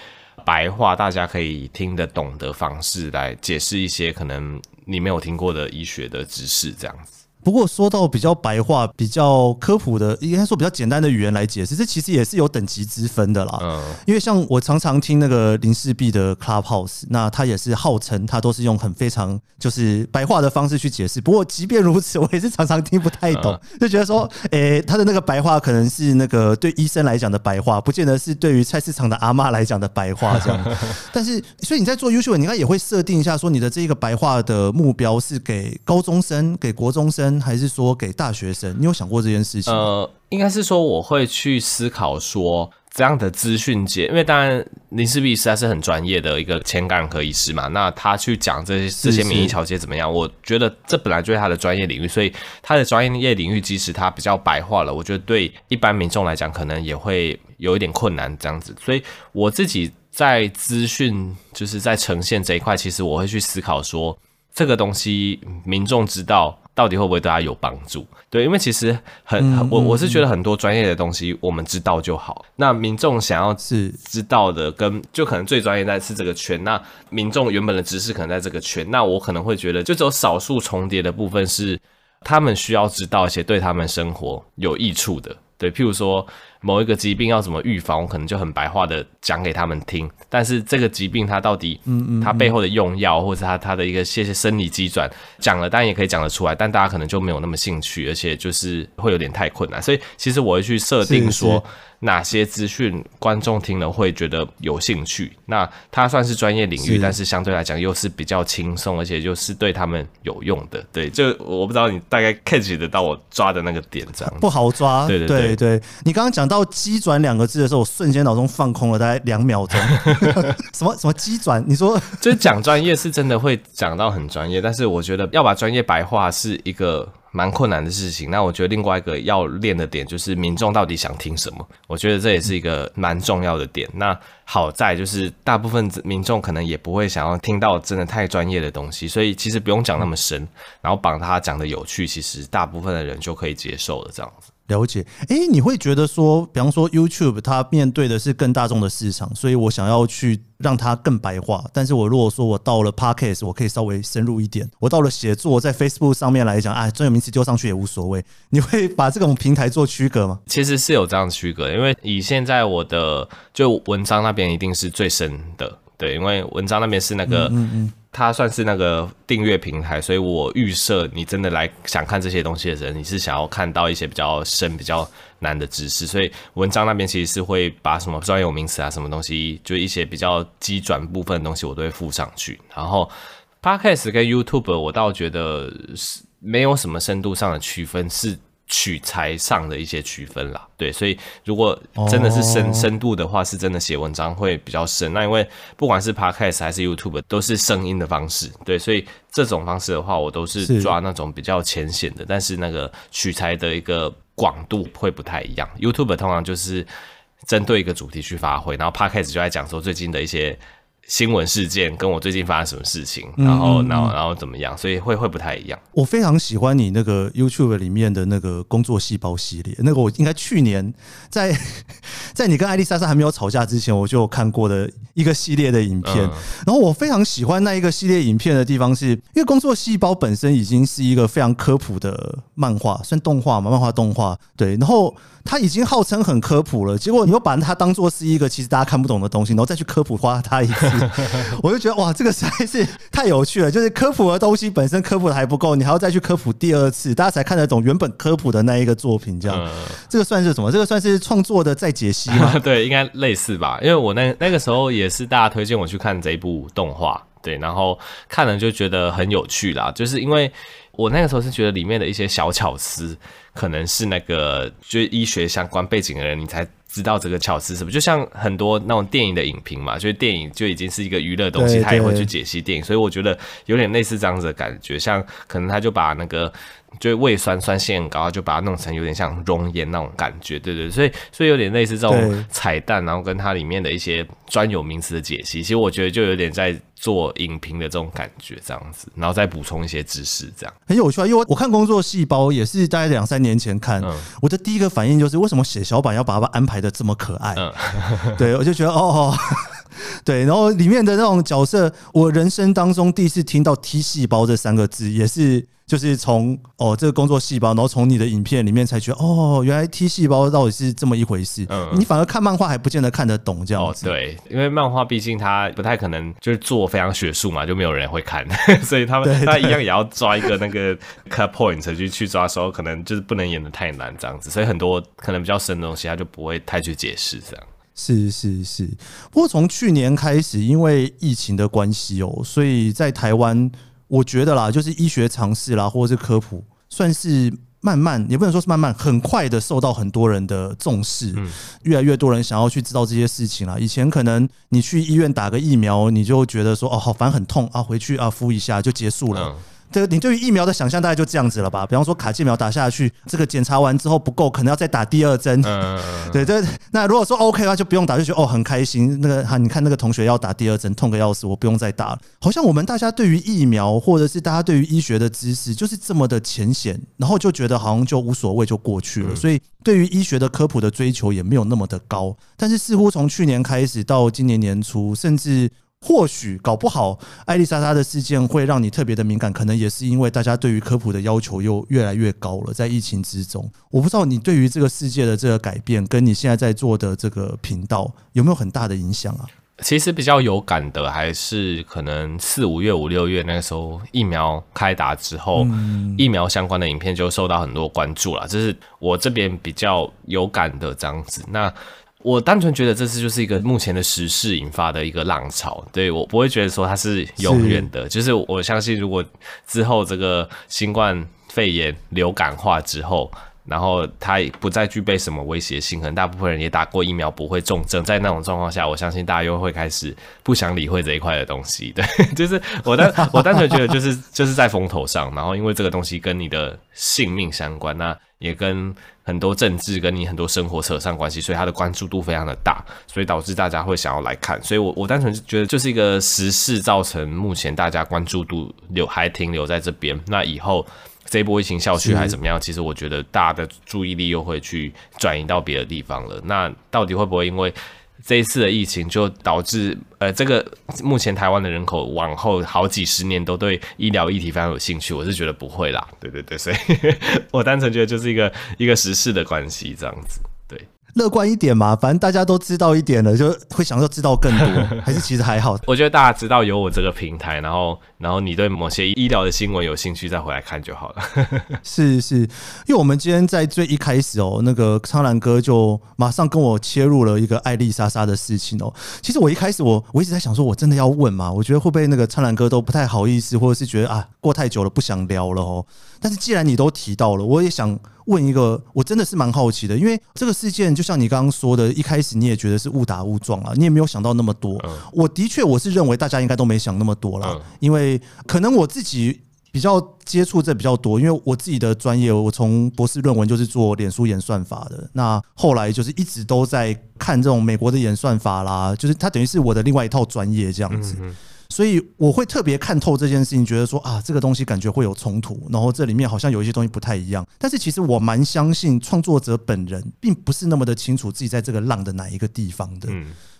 白话大家可以听得懂的方式来解释一些可能你没有听过的医学的知识，这样子。不过说到比较白话、比较科普的，应该说比较简单的语言来解释，这其实也是有等级之分的啦。嗯，因为像我常常听那个林世璧的 Clubhouse，那他也是号称他都是用很非常就是白话的方式去解释。不过即便如此，我也是常常听不太懂，就觉得说，诶，他的那个白话可能是那个对医生来讲的白话，不见得是对于菜市场的阿妈来讲的白话这样。[LAUGHS] 但是，所以你在做 YouTube，你应该也会设定一下，说你的这个白话的目标是给高中生、给国中生。还是说给大学生？你有想过这件事情？呃，应该是说我会去思考说这样的资讯界，因为当然林氏璧实在是很专业的一个前感染科医师嘛，那他去讲这些这些免疫调节怎么样？我觉得这本来就是他的专业领域，所以他的专业领域即使他比较白话了，我觉得对一般民众来讲可能也会有一点困难这样子。所以我自己在资讯就是在呈现这一块，其实我会去思考说。这个东西民众知道到底会不会对他有帮助？对，因为其实很，我我是觉得很多专业的东西我们知道就好。那民众想要是知道的，跟就可能最专业在是这个圈。那民众原本的知识可能在这个圈，那我可能会觉得就只有少数重叠的部分是他们需要知道一些对他们生活有益处的。对，譬如说。某一个疾病要怎么预防，我可能就很白话的讲给他们听。但是这个疾病它到底，嗯嗯，它背后的用药或者它它的一个些些生理机转讲了，当然也可以讲得出来，但大家可能就没有那么兴趣，而且就是会有点太困难。所以其实我会去设定说。哪些资讯观众听了会觉得有兴趣？那它算是专业领域，但是相对来讲又是比较轻松，而且又是对他们有用的。对，就我不知道你大概 catch 得到我抓的那个点，这样不好抓。对对对，对，对，你刚刚讲到“机转”两个字的时候，我瞬间脑中放空了大概两秒钟。[LAUGHS] 什么什么机转？你说 [LAUGHS] 就是讲专业是真的会讲到很专业，但是我觉得要把专业白话是一个。蛮困难的事情，那我觉得另外一个要练的点就是民众到底想听什么，我觉得这也是一个蛮重要的点。那好在就是大部分民众可能也不会想要听到真的太专业的东西，所以其实不用讲那么深，然后把它讲的有趣，其实大部分的人就可以接受了这样子。了解，哎、欸，你会觉得说，比方说 YouTube 它面对的是更大众的市场，所以我想要去让它更白化。但是我如果说我到了 Podcast，我可以稍微深入一点。我到了写作，在 Facebook 上面来讲，啊，专有名词丢上去也无所谓。你会把这种平台做区隔吗？其实是有这样区隔，因为以现在我的就文章那边一定是最深的，对，因为文章那边是那个。嗯嗯嗯它算是那个订阅平台，所以我预设你真的来想看这些东西的人，你是想要看到一些比较深、比较难的知识，所以文章那边其实是会把什么专有名词啊、什么东西，就一些比较机转部分的东西，我都会附上去。然后，Podcast 跟 YouTube 我倒觉得是没有什么深度上的区分，是。取材上的一些区分啦，对，所以如果真的是深深度的话，是真的写文章会比较深。那因为不管是 Podcast 还是 YouTube，都是声音的方式，对，所以这种方式的话，我都是抓那种比较浅显的，但是那个取材的一个广度会不太一样。YouTube 通常就是针对一个主题去发挥，然后 Podcast 就在讲说最近的一些。新闻事件跟我最近发生什么事情，然后，然后，然后怎么样？所以会会不太一样。我非常喜欢你那个 YouTube 里面的那个工作细胞系列，那个我应该去年在 [LAUGHS] 在你跟艾丽莎莎还没有吵架之前，我就有看过的一个系列的影片。然后我非常喜欢那一个系列影片的地方，是因为工作细胞本身已经是一个非常科普的漫画，算动画嘛，漫画动画。对，然后它已经号称很科普了，结果你又把它当做是一个其实大家看不懂的东西，然后再去科普化它一次。[LAUGHS] 我就觉得哇，这个实在是太有趣了。就是科普的东西本身科普的还不够，你还要再去科普第二次，大家才看得懂原本科普的那一个作品。这样，这个算是什么？这个算是创作的再解析吗？对，应该类似吧。因为我那那个时候也是大家推荐我去看这一部动画，对，然后看了就觉得很有趣啦。就是因为我那个时候是觉得里面的一些小巧思，可能是那个就是医学相关背景的人，你才。知道这个巧思什么？就像很多那种电影的影评嘛，就是电影就已经是一个娱乐东西，他也会去解析电影，所以我觉得有点类似这样子的感觉。像可能他就把那个就胃酸酸性很高，就把它弄成有点像熔岩那种感觉，对对，所以所以有点类似这种彩蛋，然后跟它里面的一些专有名词的解析，其实我觉得就有点在。做影评的这种感觉，这样子，然后再补充一些知识，这样很有趣啊。因为我看工作细胞也是大概两三年前看，嗯、我的第一个反应就是为什么血小板要把它安排的这么可爱？嗯、[LAUGHS] 对，我就觉得哦，[LAUGHS] 对，然后里面的那种角色，我人生当中第一次听到 T 细胞这三个字，也是。就是从哦这个工作细胞，然后从你的影片里面才觉得哦，原来 T 细胞到底是这么一回事。嗯，你反而看漫画还不见得看得懂这样子。哦，对，因为漫画毕竟它不太可能就是做非常学术嘛，就没有人会看，[LAUGHS] 所以他们他一样也要抓一个那个 cut point 去去抓的，时候可能就是不能演的太难这样子，所以很多可能比较深的东西他就不会太去解释这样。是是是，不过从去年开始，因为疫情的关系哦，所以在台湾。我觉得啦，就是医学常识啦，或者是科普，算是慢慢，也不能说是慢慢，很快的受到很多人的重视。嗯，越来越多人想要去知道这些事情啦。以前可能你去医院打个疫苗，你就觉得说哦，好烦，很痛啊，回去啊敷一下就结束了。这个你对于疫苗的想象大概就这样子了吧？比方说卡介苗打下去，这个检查完之后不够，可能要再打第二针。嗯，[LAUGHS] 对对。那如果说 OK 的话，就不用打，就觉得哦很开心。那个哈，你看那个同学要打第二针，痛个要死，我不用再打了。好像我们大家对于疫苗，或者是大家对于医学的知识，就是这么的浅显，然后就觉得好像就无所谓，就过去了。所以对于医学的科普的追求也没有那么的高。但是似乎从去年开始到今年年初，甚至。或许搞不好，艾丽莎莎的事件会让你特别的敏感，可能也是因为大家对于科普的要求又越来越高了。在疫情之中，我不知道你对于这个世界的这个改变，跟你现在在做的这个频道有没有很大的影响啊？其实比较有感的还是可能四五月、五六月那个时候疫苗开打之后，疫苗相关的影片就受到很多关注了。这是我这边比较有感的这样子。那。我单纯觉得这次就是一个目前的时事引发的一个浪潮，对，我不会觉得说它是永远的，就是我相信如果之后这个新冠肺炎流感化之后，然后它不再具备什么威胁性，可能大部分人也打过疫苗不会重症，在那种状况下，我相信大家又会开始不想理会这一块的东西，[LAUGHS] 对，就是我单我单纯觉得就是就是在风头上，然后因为这个东西跟你的性命相关，那也跟。很多政治跟你很多生活扯上关系，所以它的关注度非常的大，所以导致大家会想要来看。所以我我单纯觉得就是一个时事造成目前大家关注度留还停留在这边。那以后这一波疫情校区还怎么样？其实我觉得大家的注意力又会去转移到别的地方了。那到底会不会因为？这一次的疫情就导致，呃，这个目前台湾的人口往后好几十年都对医疗议题非常有兴趣，我是觉得不会啦，对对对，所以 [LAUGHS] 我单纯觉得就是一个一个时事的关系这样子。乐观一点嘛，反正大家都知道一点了，就会想要知道更多，[LAUGHS] 还是其实还好。我觉得大家知道有我这个平台，然后然后你对某些医疗的新闻有兴趣，再回来看就好了。[LAUGHS] 是是，因为我们今天在最一开始哦，那个苍兰哥就马上跟我切入了一个爱丽莎莎的事情哦。其实我一开始我我一直在想说，我真的要问嘛？我觉得会不会那个苍兰哥都不太好意思，或者是觉得啊过太久了不想聊了哦。但是既然你都提到了，我也想。问一个，我真的是蛮好奇的，因为这个事件就像你刚刚说的，一开始你也觉得是误打误撞啊，你也没有想到那么多。我的确我是认为大家应该都没想那么多啦，因为可能我自己比较接触这比较多，因为我自己的专业，我从博士论文就是做脸书演算法的，那后来就是一直都在看这种美国的演算法啦，就是它等于是我的另外一套专业这样子。所以我会特别看透这件事情，觉得说啊，这个东西感觉会有冲突，然后这里面好像有一些东西不太一样。但是其实我蛮相信创作者本人并不是那么的清楚自己在这个浪的哪一个地方的。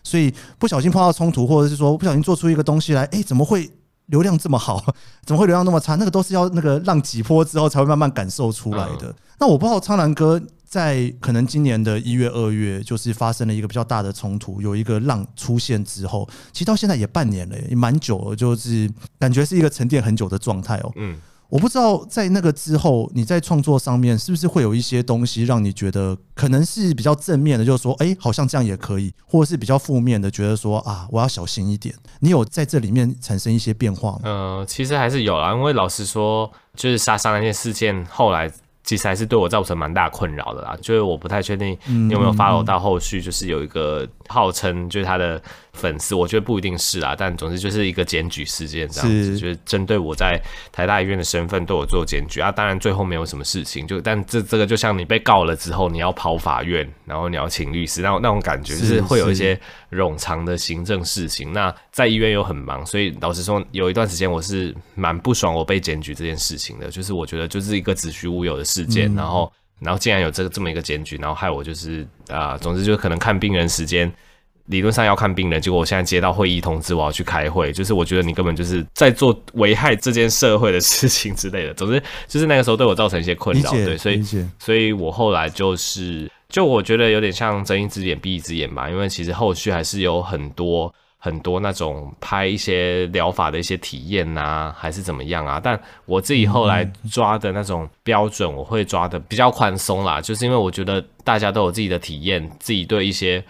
所以不小心碰到冲突，或者是说不小心做出一个东西来，哎，怎么会流量这么好？[LAUGHS] 怎么会流量那么差？那个都是要那个浪几波之后才会慢慢感受出来的。那我不知道苍蓝鸽。在可能今年的一月、二月，就是发生了一个比较大的冲突，有一个浪出现之后，其实到现在也半年了，也蛮久了，就是感觉是一个沉淀很久的状态哦。嗯，我不知道在那个之后，你在创作上面是不是会有一些东西让你觉得可能是比较正面的，就是说，哎，好像这样也可以，或者是比较负面的，觉得说啊，我要小心一点。你有在这里面产生一些变化吗？呃，其实还是有啊，因为老实说，就是莎莎那件事件后来。其实还是对我造成蛮大困扰的啦，就是我不太确定你有没有 follow 到后续，就是有一个号称就是他的。粉丝，我觉得不一定是啦，但总之就是一个检举事件这样子，就是针对我在台大医院的身份对我做检举啊。当然最后没有什么事情，就但这这个就像你被告了之后，你要跑法院，然后你要请律师，那种那种感觉就是会有一些冗长的行政事情。那在医院又很忙，所以老实说，有一段时间我是蛮不爽我被检举这件事情的，就是我觉得就是一个子虚乌有的事件，然后然后竟然有这个这么一个检举，然后害我就是啊，总之就可能看病人时间。理论上要看病人，结果我现在接到会议通知，我要去开会。就是我觉得你根本就是在做危害这件社会的事情之类的。总之，就是那个时候对我造成一些困扰，对，所以，所以我后来就是，就我觉得有点像睁一只眼闭一只眼吧。因为其实后续还是有很多很多那种拍一些疗法的一些体验呐，还是怎么样啊。但我自己后来抓的那种标准，我会抓的比较宽松啦，就是因为我觉得大家都有自己的体验，自己对一些。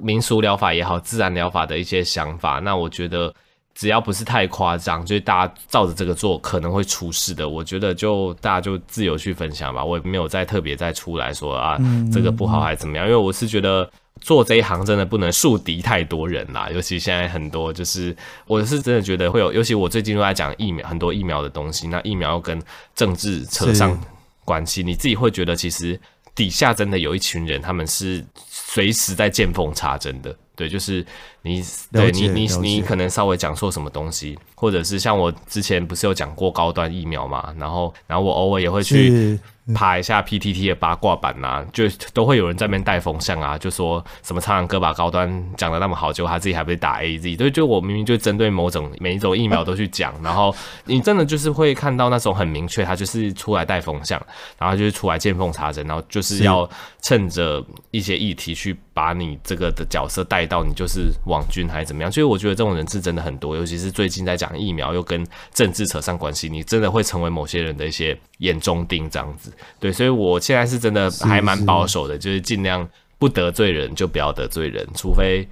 民俗疗法也好，自然疗法的一些想法，那我觉得只要不是太夸张，就是大家照着这个做可能会出事的，我觉得就大家就自由去分享吧。我也没有再特别再出来说啊，这个不好还是怎么样，因为我是觉得做这一行真的不能树敌太多人啦，尤其现在很多就是，我是真的觉得会有，尤其我最近都在讲疫苗，很多疫苗的东西，那疫苗跟政治扯上关系，你自己会觉得其实底下真的有一群人，他们是随时在见缝插针的，对，就是你对你你你可能稍微讲错什么东西，或者是像我之前不是有讲过高端疫苗嘛，然后然后我偶尔也会去。爬一下 PTT 的八卦版啊，就都会有人在那边带风向啊，就说什么苍狼哥把高端讲的那么好，结果他自己还被打 AZ，对，就我明明就针对某种每一种疫苗都去讲，然后你真的就是会看到那种很明确，他就是出来带风向，然后就是出来见缝插针，然后就是要趁着一些议题去把你这个的角色带到你就是网军还是怎么样，所以我觉得这种人是真的很多，尤其是最近在讲疫苗又跟政治扯上关系，你真的会成为某些人的一些眼中钉这样子。对，所以我现在是真的还蛮保守的，是是就是尽量不得罪人就不要得罪人，除非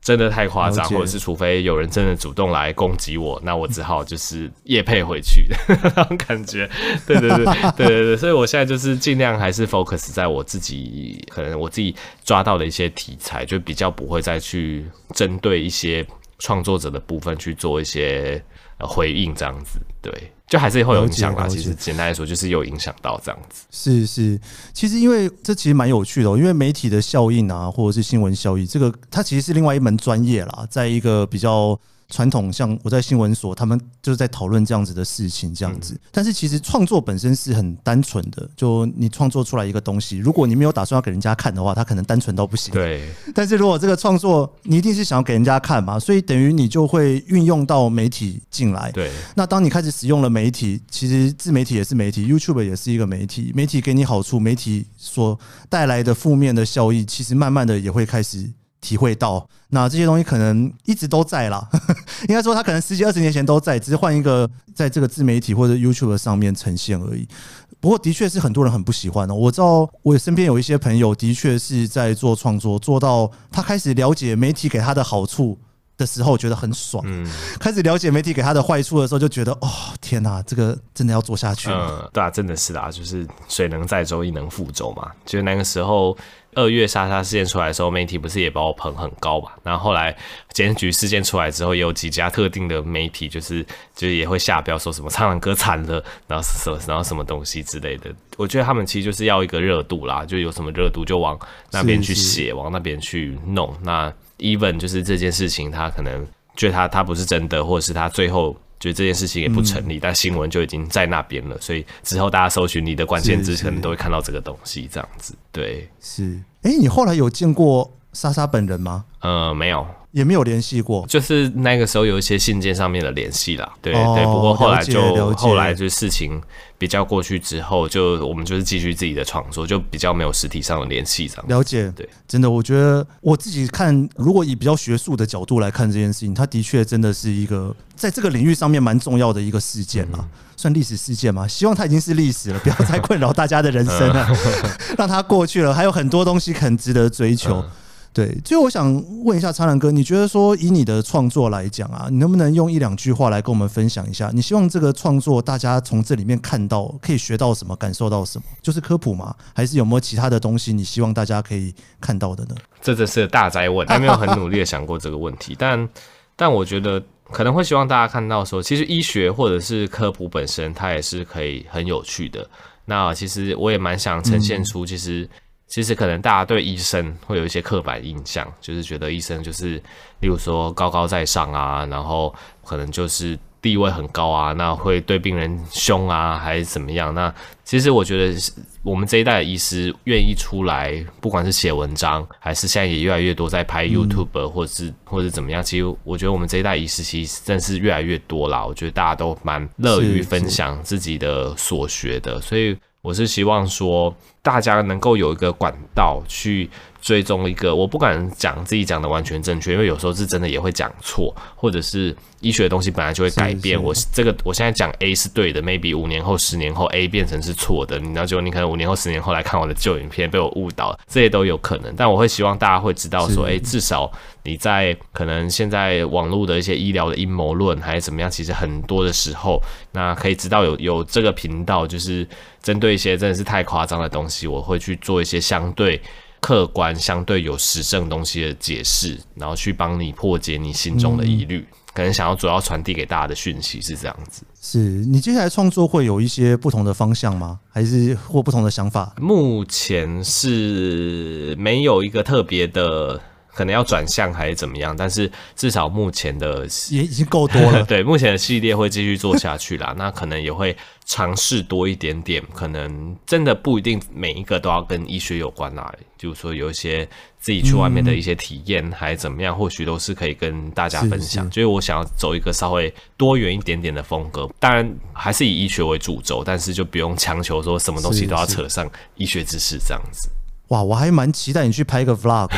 真的太夸张，或者是除非有人真的主动来攻击我，那我只好就是夜配回去的 [LAUGHS] 那种感觉。对对对对对对，所以我现在就是尽量还是 focus 在我自己可能我自己抓到的一些题材，就比较不会再去针对一些创作者的部分去做一些回应这样子，对。就还是会有影响吧。其实简单来说，就是有影响到这样子。是是，其实因为这其实蛮有趣的，因为媒体的效应啊，或者是新闻效应，这个它其实是另外一门专业啦，在一个比较。传统像我在新闻所，他们就是在讨论这样子的事情，这样子。但是其实创作本身是很单纯的，就你创作出来一个东西，如果你没有打算要给人家看的话，它可能单纯到不行。对。但是如果这个创作你一定是想要给人家看嘛，所以等于你就会运用到媒体进来。对。那当你开始使用了媒体，其实自媒体也是媒体，YouTube 也是一个媒体。媒体给你好处，媒体所带来的负面的效益，其实慢慢的也会开始。体会到，那这些东西可能一直都在啦，应该说他可能十几二十年前都在，只是换一个在这个自媒体或者 YouTube 上面呈现而已。不过的确是很多人很不喜欢哦。我知道我身边有一些朋友的确是在做创作，做到他开始了解媒体给他的好处的时候，觉得很爽。嗯，开始了解媒体给他的坏处的时候，就觉得哦天哪，这个真的要做下去。嗯，对啊，真的是啊，就是水能载舟，亦能覆舟嘛。就是那个时候。二月莎莎事件出来的时候，媒体不是也把我捧很高嘛？然后后来检举事件出来之后，也有几家特定的媒体就是就是也会下标说什么苍蓝鸽惨了，然后什么然后什么东西之类的。我觉得他们其实就是要一个热度啦，就有什么热度就往那边去写，往那边去弄。那 even 就是这件事情，他可能觉得他他不是真的，或者是他最后。觉得这件事情也不成立，嗯、但新闻就已经在那边了，所以之后大家搜寻你的关键字，可能都会看到这个东西，这样子。对，是。哎、欸，你后来有见过莎莎本人吗？呃，没有。也没有联系过，就是那个时候有一些信件上面的联系啦。对、哦、对，不过后来就后来就事情比较过去之后，就我们就是继续自己的创作，就比较没有实体上的联系这样。了解，对，真的，我觉得我自己看，如果以比较学术的角度来看这件事情，它的确真的是一个在这个领域上面蛮重要的一个事件啦，嗯、算历史事件吗？希望它已经是历史了，不要再困扰大家的人生了，[LAUGHS] 让它过去了，还有很多东西很值得追求。嗯对，所以我想问一下苍兰哥，你觉得说以你的创作来讲啊，你能不能用一两句话来跟我们分享一下？你希望这个创作大家从这里面看到可以学到什么，感受到什么？就是科普吗？还是有没有其他的东西你希望大家可以看到的呢？这这是个大哉问，还没有很努力的想过这个问题，但但我觉得可能会希望大家看到说，其实医学或者是科普本身，它也是可以很有趣的。那其实我也蛮想呈现出，其实。其实可能大家对医生会有一些刻板印象，就是觉得医生就是，例如说高高在上啊，然后可能就是地位很高啊，那会对病人凶啊，还是怎么样？那其实我觉得我们这一代的医师愿意出来，不管是写文章，还是现在也越来越多在拍 YouTube，或者是或者怎么样，其实我觉得我们这一代医师其实真是越来越多啦。我觉得大家都蛮乐于分享自己的所学的，所以。我是希望说，大家能够有一个管道去追踪一个，我不敢讲自己讲的完全正确，因为有时候是真的也会讲错，或者是医学的东西本来就会改变。我这个我现在讲 A 是对的，maybe 五年后、十年后 A 变成是错的，然后就你可能五年后、十年后来看我的旧影片被我误导，这些都有可能。但我会希望大家会知道说，诶，至少你在可能现在网络的一些医疗的阴谋论还是怎么样，其实很多的时候，那可以知道有有这个频道就是。针对一些真的是太夸张的东西，我会去做一些相对客观、相对有实证东西的解释，然后去帮你破解你心中的疑虑。嗯、可能想要主要传递给大家的讯息是这样子。是你接下来创作会有一些不同的方向吗？还是或不同的想法？目前是没有一个特别的。可能要转向还是怎么样，但是至少目前的也已经够多了。[LAUGHS] 对，目前的系列会继续做下去啦。[LAUGHS] 那可能也会尝试多一点点，可能真的不一定每一个都要跟医学有关啦。就是说有一些自己去外面的一些体验还是怎么样，或许都是可以跟大家分享。就是我想要走一个稍微多元一点点的风格，当然还是以医学为主轴，但是就不用强求说什么东西都要扯上医学知识这样子。哇，我还蛮期待你去拍一个 vlog，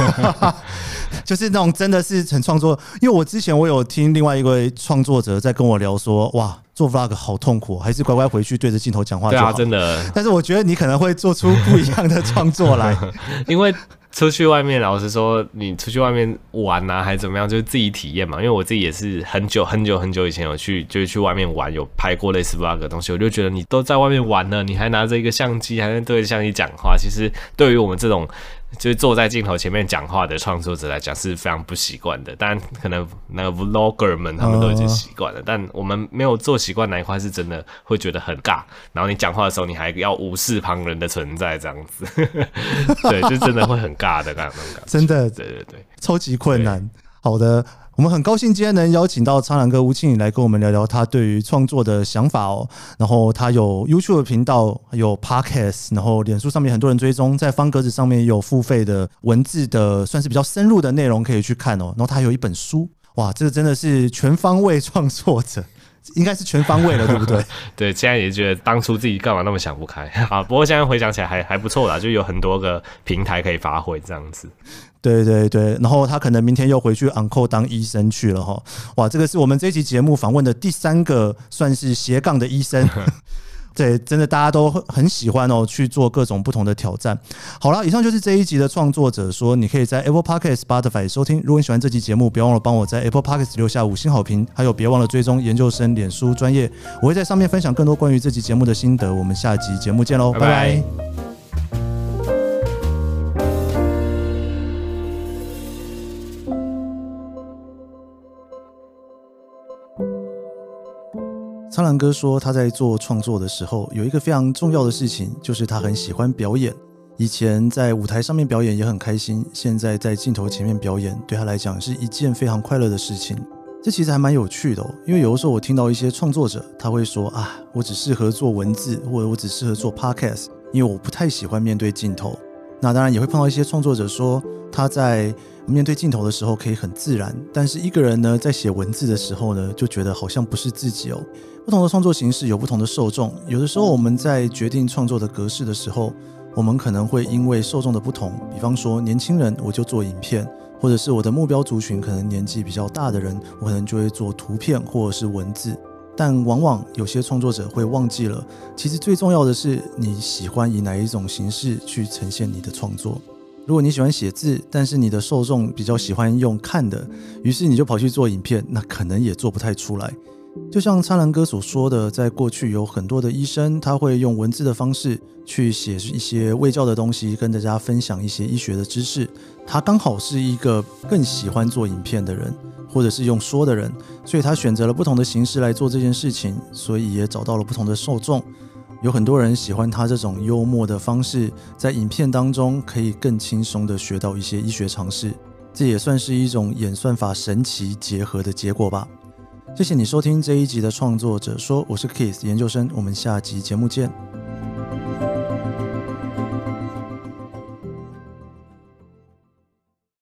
[LAUGHS] [LAUGHS] 就是那种真的是很创作。因为我之前我有听另外一位创作者在跟我聊说，哇，做 vlog 好痛苦，还是乖乖回去对着镜头讲话就好。对啊，真的。但是我觉得你可能会做出不一样的创作来，[LAUGHS] 因为。出去外面，老实说，你出去外面玩啊，还是怎么样，就是自己体验嘛。因为我自己也是很久很久很久以前有去，就是去外面玩，有拍过类似 vlog 的东西，我就觉得你都在外面玩了，你还拿着一个相机，还在对着相机讲话，其实对于我们这种。就是坐在镜头前面讲话的创作者来讲是非常不习惯的，但可能那个 vlogger 们他们都已经习惯了，但我们没有做习惯那一块是真的会觉得很尬。然后你讲话的时候，你还要无视旁人的存在，这样子，[LAUGHS] 对，就真的会很尬的那种感觉。真的，对对对，超级困难。好的。我们很高兴今天能邀请到苍狼哥吴庆宇来跟我们聊聊他对于创作的想法哦。然后他有 YouTube 频道，有 Podcast，然后脸书上面很多人追踪，在方格子上面也有付费的文字的，算是比较深入的内容可以去看哦。然后他有一本书，哇，这个真的是全方位创作者，应该是全方位了，对不对？[LAUGHS] [LAUGHS] 对，现在也觉得当初自己干嘛那么想不开啊。不过现在回想起来还还不错啦，就有很多个平台可以发挥这样子。对对对，然后他可能明天又回去 uncle 当医生去了哈，哇，这个是我们这一期节目访问的第三个算是斜杠的医生，[LAUGHS] 对，真的大家都很喜欢哦，去做各种不同的挑战。好了，以上就是这一集的创作者说，你可以在 Apple Podcast、Spotify 收听。如果你喜欢这期节目，别忘了帮我在 Apple Podcast 留下五星好评，还有别忘了追踪研究生脸书专业，我会在上面分享更多关于这期节目的心得。我们下集节目见喽，拜拜。拜拜。苍兰哥说，他在做创作的时候，有一个非常重要的事情，就是他很喜欢表演。以前在舞台上面表演也很开心，现在在镜头前面表演，对他来讲是一件非常快乐的事情。这其实还蛮有趣的哦，因为有的时候我听到一些创作者，他会说啊，我只适合做文字，或者我只适合做 podcast，因为我不太喜欢面对镜头。那当然也会碰到一些创作者说，他在面对镜头的时候可以很自然，但是一个人呢，在写文字的时候呢，就觉得好像不是自己哦。不同的创作形式有不同的受众，有的时候我们在决定创作的格式的时候，我们可能会因为受众的不同，比方说年轻人，我就做影片，或者是我的目标族群可能年纪比较大的人，我可能就会做图片或者是文字。但往往有些创作者会忘记了，其实最重要的是你喜欢以哪一种形式去呈现你的创作。如果你喜欢写字，但是你的受众比较喜欢用看的，于是你就跑去做影片，那可能也做不太出来。就像苍兰哥所说的，在过去有很多的医生，他会用文字的方式去写一些卫教的东西，跟大家分享一些医学的知识。他刚好是一个更喜欢做影片的人，或者是用说的人，所以他选择了不同的形式来做这件事情，所以也找到了不同的受众。有很多人喜欢他这种幽默的方式，在影片当中可以更轻松地学到一些医学常识，这也算是一种演算法神奇结合的结果吧。谢谢你收听这一集的创作者说，我是 Kiss 研究生，我们下集节目见。